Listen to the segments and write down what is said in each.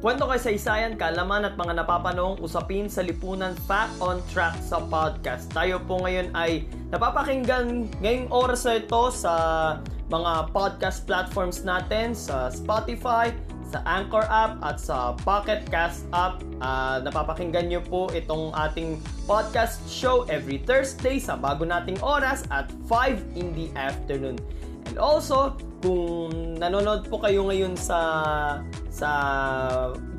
Kwento kay Saysayan, kalaman at mga napapanong usapin sa lipunan Fact on Track sa podcast. Tayo po ngayon ay napapakinggan ngayong oras na ito sa mga podcast platforms natin sa Spotify, sa Anchor app at sa Pocket Cast app. Uh, napapakinggan nyo po itong ating podcast show every Thursday sa bago nating oras at 5 in the afternoon. And also, kung nanonood po kayo ngayon sa sa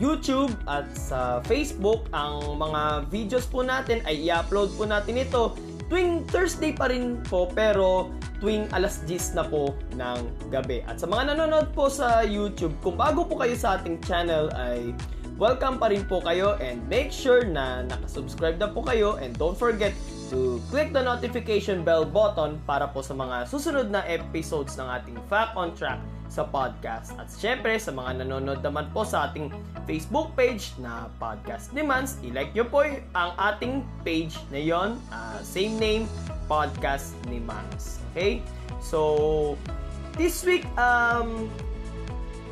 YouTube at sa Facebook, ang mga videos po natin ay i-upload po natin ito tuwing Thursday pa rin po pero tuwing alas 10 na po ng gabi. At sa mga nanonood po sa YouTube, kung bago po kayo sa ating channel ay welcome pa rin po kayo and make sure na nakasubscribe na po kayo and don't forget to click the notification bell button para po sa mga susunod na episodes ng ating Fact on Track sa podcast. At syempre, sa mga nanonood naman po sa ating Facebook page na Podcast ni Mans, i-like nyo po ang ating page na yon, uh, same name, Podcast ni Mans. Okay? So, this week, um,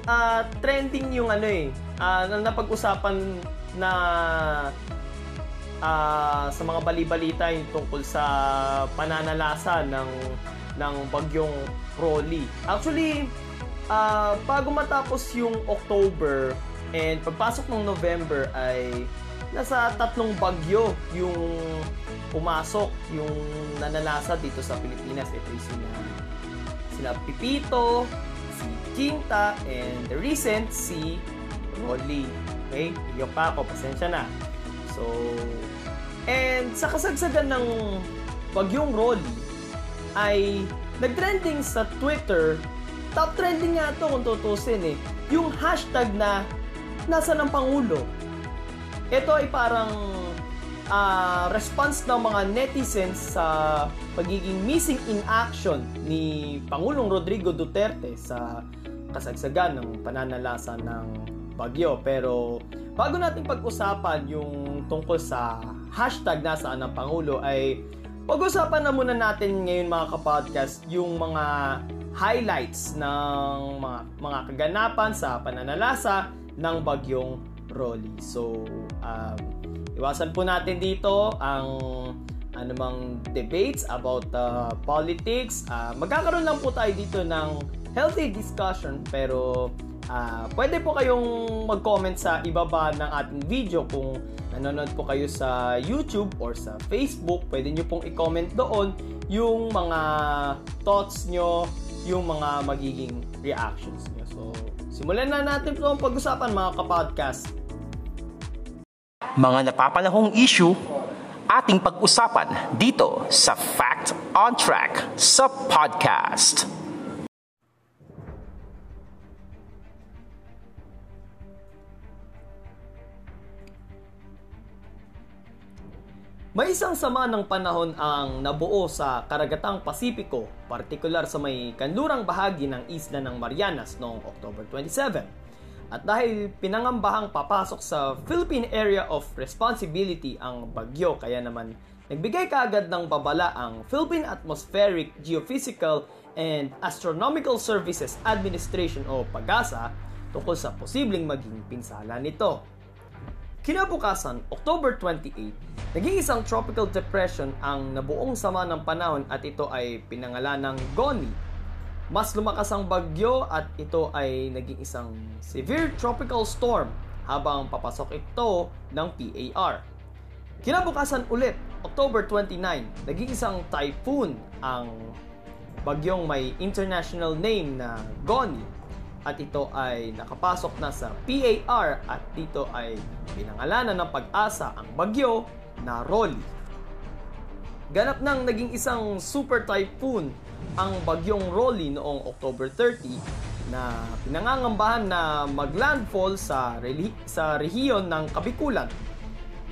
uh, trending yung ano eh, uh, napag-usapan na uh, sa mga bali-balita yung tungkol sa pananalasa ng ng bagyong Rolly. Actually, uh, bago matapos yung October and pagpasok ng November ay nasa tatlong bagyo yung pumasok yung nanalasa dito sa Pilipinas. Ito yung sina, sina Pipito, si Quinta, and the recent si Rolly. Okay? Iyo pa ako, pasensya na. So, and sa kasagsagan ng Bagyong Rolly, ay nagtrending sa Twitter, top trending nga to kung tutusin eh, yung hashtag na nasa ng Pangulo. Ito ay parang uh, response ng mga netizens sa pagiging missing in action ni Pangulong Rodrigo Duterte sa kasagsagan ng pananalasa ng bagyo. Pero bago natin pag-usapan yung tungkol sa hashtag nasaan ang Pangulo ay pag-usapan na muna natin ngayon mga kapodcast yung mga highlights ng mga, mga kaganapan sa pananalasa ng bagyong Rolly. So, um, iwasan po natin dito ang anumang debates about uh, politics. Uh, magkakaroon lang po tayo dito ng healthy discussion pero Uh, pwede po kayong mag-comment sa ibaba ng ating video kung nanonood po kayo sa YouTube or sa Facebook. Pwede nyo pong i-comment doon yung mga thoughts nyo, yung mga magiging reactions nyo. So, simulan na natin po ang pag-usapan mga kapodcast. Mga napapanahong issue, ating pag-usapan dito sa Fact on Track sa podcast. May isang sama ng panahon ang nabuo sa karagatang Pasipiko, partikular sa may kanlurang bahagi ng isla ng Marianas noong October 27. At dahil pinangambahang papasok sa Philippine Area of Responsibility ang bagyo, kaya naman nagbigay kaagad ng babala ang Philippine Atmospheric, Geophysical and Astronomical Services Administration o PAGASA tungkol sa posibleng maging pinsala nito. Kinabukasan, October 28, naging isang tropical depression ang nabuong sama ng panahon at ito ay pinangalan ng Goni. Mas lumakas ang bagyo at ito ay naging isang severe tropical storm habang papasok ito ng PAR. Kinabukasan ulit, October 29, naging isang typhoon ang bagyong may international name na Goni at ito ay nakapasok na sa PAR at dito ay pinangalanan ng pag-asa ang bagyo na Rolly. Ganap nang naging isang super typhoon ang bagyong Rolly noong October 30 na pinangangambahan na maglandfall sa, reli- sa rehiyon ng Kabikulan.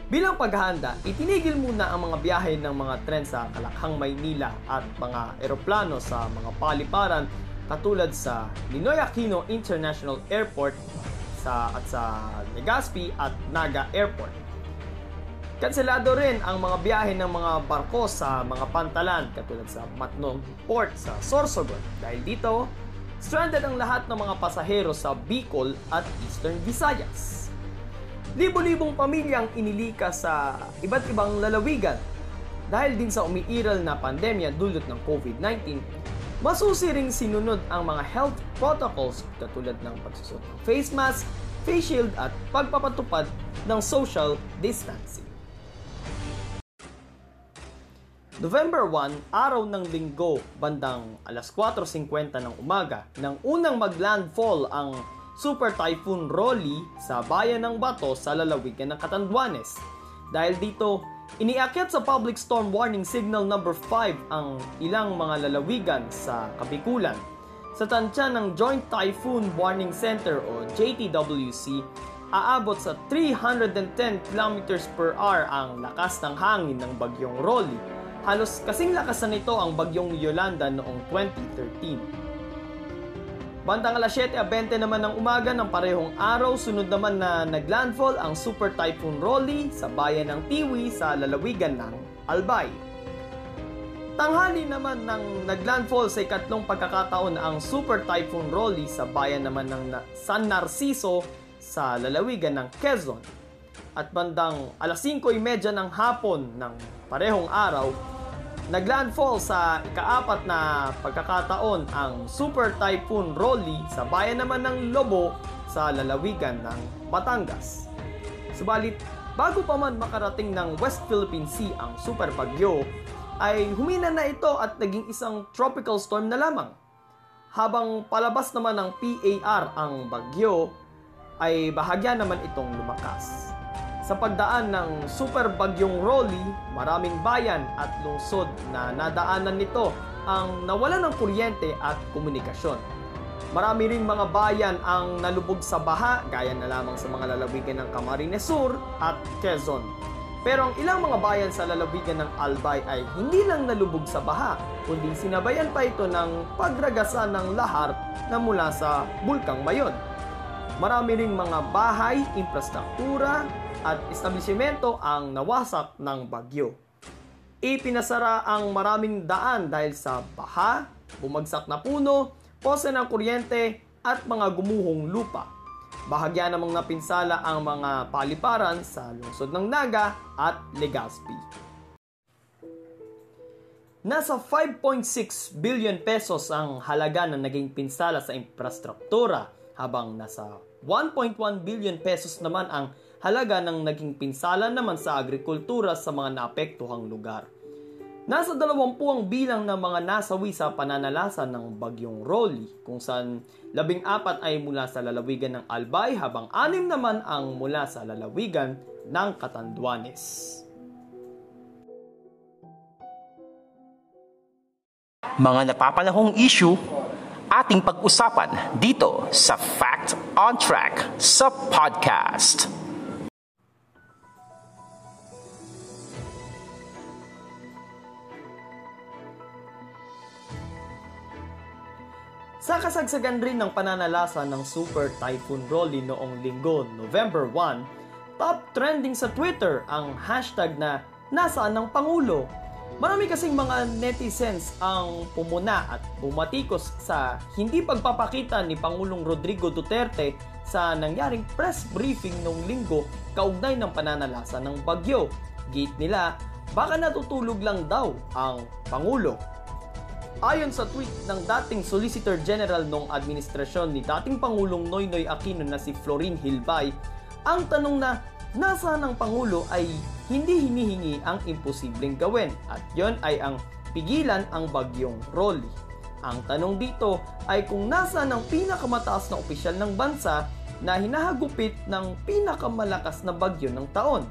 Bilang paghahanda, itinigil muna ang mga biyahe ng mga tren sa Kalakhang, Maynila at mga eroplano sa mga paliparan katulad sa Ninoy Aquino International Airport sa, at sa Legazpi at Naga Airport. Kanselado rin ang mga biyahe ng mga barko sa mga pantalan katulad sa Matnong Port sa Sorsogon. Dahil dito, stranded ang lahat ng mga pasahero sa Bicol at Eastern Visayas. Libo-libong pamilyang inilika sa iba't ibang lalawigan dahil din sa umiiral na pandemya dulot ng COVID-19, masusi ring sinunod ang mga health protocols katulad ng pagsusot ng face mask, face shield at pagpapatupad ng social distancing. November 1, araw ng linggo, bandang alas 4.50 ng umaga, nang unang maglandfall ang Super Typhoon Rolly sa bayan ng Bato sa lalawigan ng Catanduanes. Dahil dito, iniakyat sa Public Storm Warning Signal number 5 ang ilang mga lalawigan sa Kabikulan. Sa tansya ng Joint Typhoon Warning Center o JTWC, aabot sa 310 km per hour ang lakas ng hangin ng bagyong Rolly Halos kasing lakas nito ang bagyong Yolanda noong 2013. Bandang alas 7.20 naman ng umaga ng parehong araw, sunod naman na naglandfall ang Super Typhoon Rolly sa bayan ng Tiwi sa lalawigan ng Albay. Tanghali naman ng naglandfall sa ikatlong pagkakataon ang Super Typhoon Rolly sa bayan naman ng San Narciso sa lalawigan ng Quezon. At bandang alas 5.30 ng hapon ng parehong araw, Naglandfall sa ikaapat na pagkakataon ang Super Typhoon Rolly sa bayan naman ng Lobo sa lalawigan ng Batangas. Subalit, bago pa man makarating ng West Philippine Sea ang super bagyo, ay humina na ito at naging isang tropical storm na lamang. Habang palabas naman ng PAR ang bagyo, ay bahagya naman itong lumakas. Sa pagdaan ng super bagyong Rolly, maraming bayan at lungsod na nadaanan nito ang nawalan ng kuryente at komunikasyon. Marami ring mga bayan ang nalubog sa baha gaya na lamang sa mga lalawigan ng Camarines Sur at Quezon. Pero ang ilang mga bayan sa lalawigan ng Albay ay hindi lang nalubog sa baha, kundi sinabayan pa ito ng pagragasa ng lahar na mula sa Bulkang Mayon. Marami ring mga bahay, infrastruktura, at establishmento ang nawasak ng bagyo. Ipinasara ang maraming daan dahil sa baha, bumagsak na puno, pose ng kuryente at mga gumuhong lupa. Bahagya namang napinsala ang mga paliparan sa lungsod ng Naga at Legazpi. Nasa 5.6 billion pesos ang halaga na naging pinsala sa infrastruktura habang nasa 1.1 billion pesos naman ang halaga ng naging pinsala naman sa agrikultura sa mga naapektuhang lugar. Nasa 20 ang bilang ng mga nasawi sa pananalasa ng bagyong Rolly, kung saan 14 ay mula sa lalawigan ng Albay habang anim naman ang mula sa lalawigan ng Catanduanes. Mga napapanahong issue ating pag-usapan dito sa Fact on Track sa podcast. Sa kasagsagan rin ng pananalasa ng Super Typhoon Rolly noong linggo, November 1, top trending sa Twitter ang hashtag na Nasaan ng Pangulo? Marami kasing mga netizens ang pumuna at bumatikos sa hindi pagpapakita ni Pangulong Rodrigo Duterte sa nangyaring press briefing noong linggo kaugnay ng pananalasa ng bagyo. Gate nila, baka natutulog lang daw ang Pangulo Ayon sa tweet ng dating Solicitor General ng administrasyon ni dating Pangulong Noynoy Aquino na si Florin Hilbay, ang tanong na nasaan ang Pangulo ay hindi hinihingi ang imposibleng gawin at yon ay ang pigilan ang bagyong Rolly. Ang tanong dito ay kung nasaan ang pinakamataas na opisyal ng bansa na hinahagupit ng pinakamalakas na bagyo ng taon.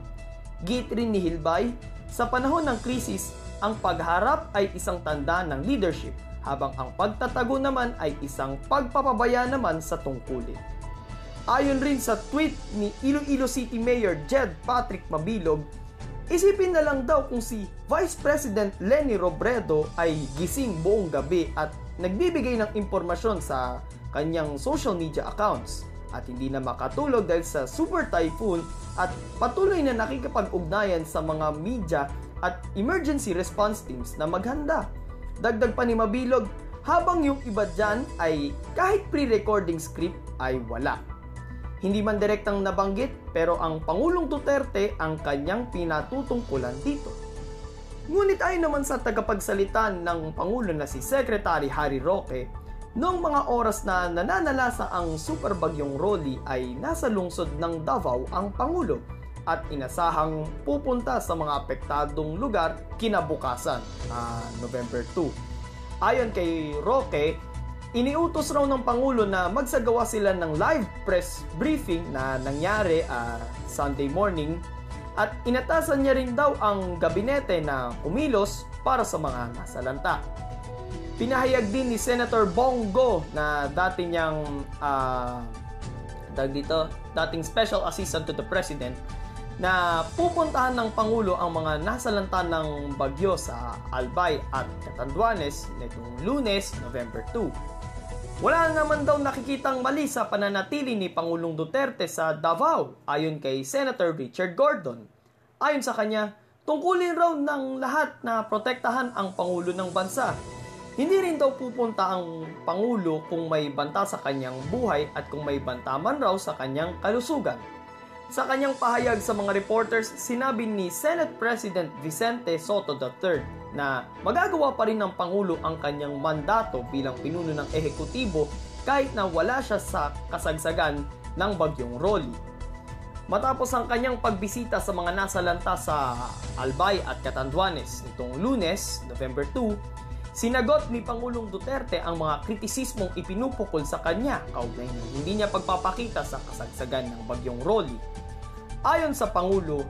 Git rin ni Hilbay, sa panahon ng krisis, ang pagharap ay isang tanda ng leadership, habang ang pagtatago naman ay isang pagpapabaya naman sa tungkulin. Ayon rin sa tweet ni Iloilo City Mayor Jed Patrick Mabilog, isipin na lang daw kung si Vice President Lenny Robredo ay gising buong gabi at nagbibigay ng impormasyon sa kanyang social media accounts at hindi na makatulog dahil sa super typhoon at patuloy na nakikipag-ugnayan sa mga media at emergency response teams na maghanda. Dagdag pa ni Mabilog, habang yung iba dyan ay kahit pre-recording script ay wala. Hindi man direktang nabanggit pero ang Pangulong Duterte ang kanyang pinatutungkulan dito. Ngunit ay naman sa tagapagsalita ng Pangulo na si Secretary Harry Roque, noong mga oras na nananalasa ang super bagyong Rolly ay nasa lungsod ng Davao ang Pangulo at inasahang pupunta sa mga apektadong lugar kinabukasan, uh, November 2. Ayon kay Roque, Iniutos raw ng Pangulo na magsagawa sila ng live press briefing na nangyari uh, Sunday morning at inatasan niya rin daw ang gabinete na kumilos para sa mga nasalanta. Pinahayag din ni Senator Bongo na dati niyang uh, dito, dating Special Assistant to the President na pupuntahan ng Pangulo ang mga nasalanta ng bagyo sa Albay at Catanduanes nitong lunes, November 2. Wala naman daw nakikitang mali sa pananatili ni Pangulong Duterte sa Davao ayon kay Senator Richard Gordon. Ayon sa kanya, tungkulin raw ng lahat na protektahan ang Pangulo ng bansa. Hindi rin daw pupunta ang Pangulo kung may banta sa kanyang buhay at kung may banta man raw sa kanyang kalusugan. Sa kanyang pahayag sa mga reporters, sinabi ni Senate President Vicente Soto III na magagawa pa rin ng Pangulo ang kanyang mandato bilang pinuno ng ehekutibo kahit na wala siya sa kasagsagan ng bagyong Rolly. Matapos ang kanyang pagbisita sa mga nasalanta sa Albay at Catanduanes nitong lunes, November 2, sinagot ni Pangulong Duterte ang mga kritisismong ipinupukol sa kanya kaugnay ng hindi niya pagpapakita sa kasagsagan ng bagyong Rolly Ayon sa Pangulo,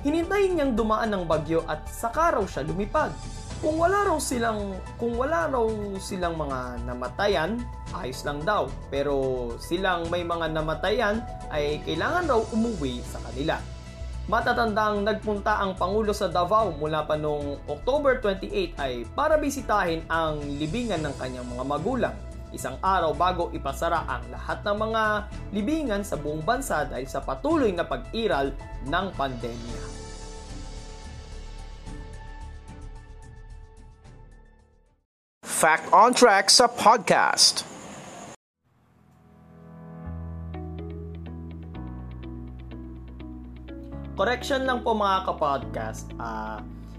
hinintayin niyang dumaan ng bagyo at saka raw siya lumipad. Kung wala raw silang kung wala raw silang mga namatayan, ayos lang daw. Pero silang may mga namatayan ay kailangan raw umuwi sa kanila. Matatandang nagpunta ang Pangulo sa Davao mula pa noong October 28 ay para bisitahin ang libingan ng kanyang mga magulang isang araw bago ipasara ang lahat ng mga libingan sa buong bansa dahil sa patuloy na pag-iral ng pandemya. Fact on Track sa podcast. Correction lang po mga kapodcast. Uh,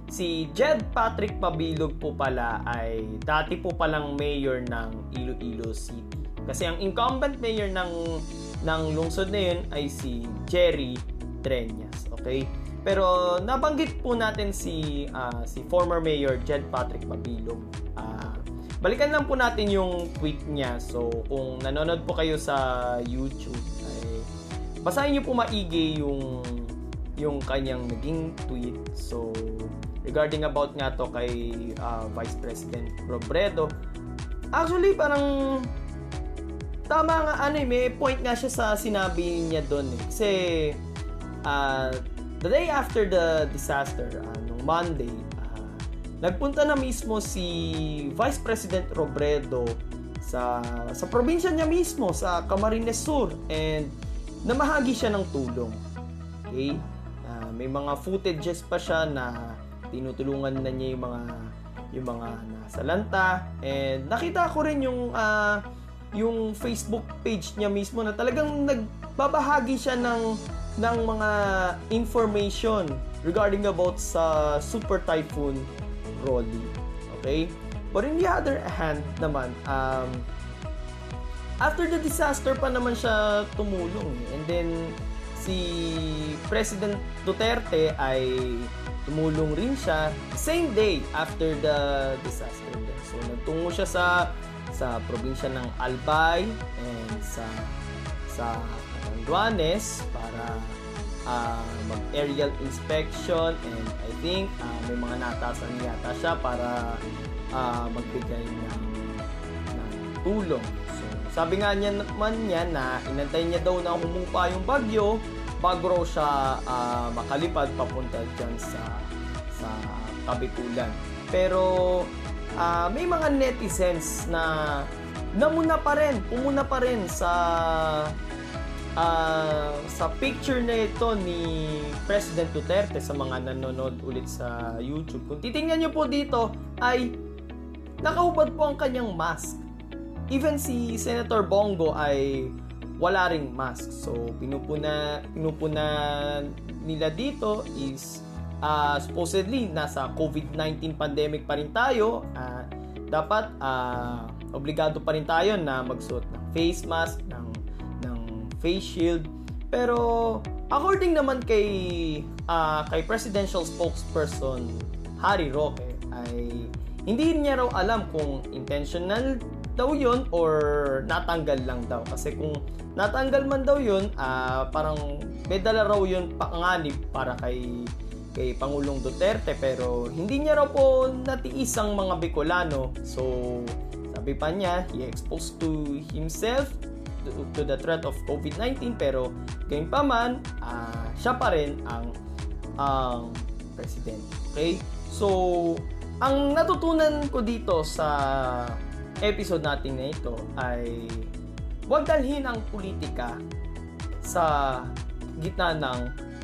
Si Jed Patrick Pabilog po pala ay dati po palang mayor ng Iloilo City. Kasi ang incumbent mayor ng ng lungsod na yun ay si Jerry Treñas. Okay? Pero nabanggit po natin si uh, si former mayor Jed Patrick Pabilog. Uh, balikan lang po natin yung tweet niya. So kung nanonood po kayo sa YouTube ay basahin niyo po maigi yung yung kanyang naging tweet. So regarding about nga to kay uh, Vice President Robredo. Actually, parang tama nga ano eh, may point nga siya sa sinabi niya doon eh. Kasi uh, the day after the disaster, uh, nung Monday, uh, nagpunta na mismo si Vice President Robredo sa sa probinsya niya mismo sa Camarines Sur and namahagi siya ng tulong. Okay? May mga footages pa siya na tinutulungan na niya yung mga yung mga nasa lanta and nakita ko rin yung uh, yung Facebook page niya mismo na talagang nagbabahagi siya ng ng mga information regarding about sa Super Typhoon Rolly. Okay? But in the other hand naman, um, after the disaster pa naman siya tumulong. And then, si President Duterte ay tumulong rin siya same day after the disaster. So nagtungo siya sa sa probinsya ng Albay and sa sa Catanduanes para uh, mag-aerial inspection and I think uh, may mga natasan yata siya para uh, magbigay ng tulong. So, sabi nga niya naman niya na inantay niya daw na humupa yung bagyo bago raw siya uh, makalipad papunta dyan sa sa Kabikulan. Pero uh, may mga netizens na namuna pa rin, pumuna pa rin sa uh, sa picture na ito ni President Duterte sa mga nanonood ulit sa YouTube. Kung titingnan niyo po dito ay nakahubad po ang kanyang mask. Even si Senator Bongo ay wala ring mask. So pinupuna pinupuna nila dito is uh, supposedly nasa COVID-19 pandemic pa rin tayo. Uh, dapat uh, obligado pa rin tayo na magsuot ng face mask, ng, ng face shield. Pero according naman kay uh, kay presidential spokesperson Harry Roque ay hindi niya raw alam kung intentional daw yun or natanggal lang daw. Kasi kung natanggal man daw yun, uh, parang may dala raw yun panganib para kay kay Pangulong Duterte pero hindi niya raw po natiis ang mga Bicolano. So, sabi pa niya, he exposed to himself to, to the threat of COVID-19 pero gayon pa man, uh, siya pa rin ang ang president. Okay? So, ang natutunan ko dito sa episode natin na ito ay huwag dalhin ang politika sa gitna ng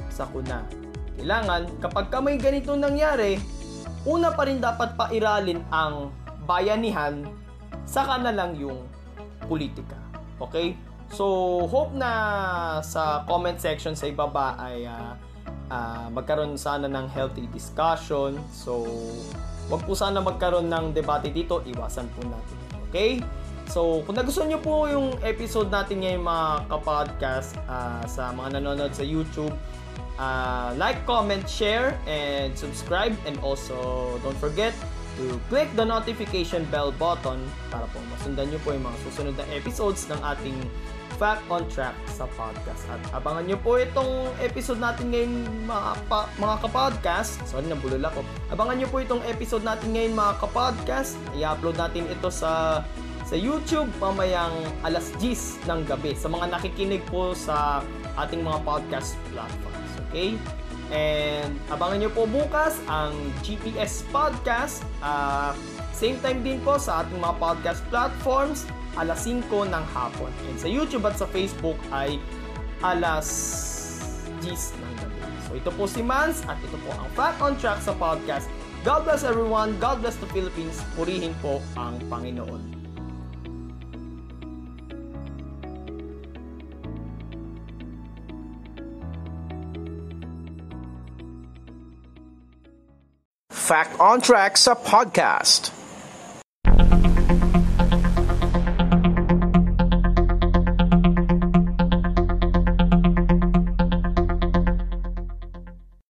sakuna. Kailangan, kapag ka may ganito nangyari, una pa rin dapat pairalin ang bayanihan, saka na lang yung politika. Okay? So, hope na sa comment section sa ibaba ay uh, uh, magkaroon sana ng healthy discussion. So, wag po sana magkaroon ng debate dito, iwasan po natin. Okay? So, kung nagustuhan nyo po yung episode natin ngayon mga kapodcast uh, sa mga nanonood sa YouTube, uh, like, comment, share, and subscribe. And also, don't forget to click the notification bell button para po masundan nyo po yung mga susunod na episodes ng ating Fact on Track sa podcast. At abangan nyo po itong episode natin ngayon mga, pa, mga kapodcast. Sorry, nabulol ako. Abangan nyo po itong episode natin ngayon mga kapodcast. I-upload natin ito sa sa YouTube pamayang alas 10 ng gabi sa mga nakikinig po sa ating mga podcast platform. Okay? And abangan nyo po bukas ang GPS Podcast. Uh, same time din po sa ating mga podcast platforms, alas 5 ng hapon. And sa YouTube at sa Facebook ay alas 10 ng gabi. So ito po si Mans at ito po ang Fact on Track sa podcast. God bless everyone. God bless the Philippines. Purihin po ang Panginoon. Fact on Track sa podcast.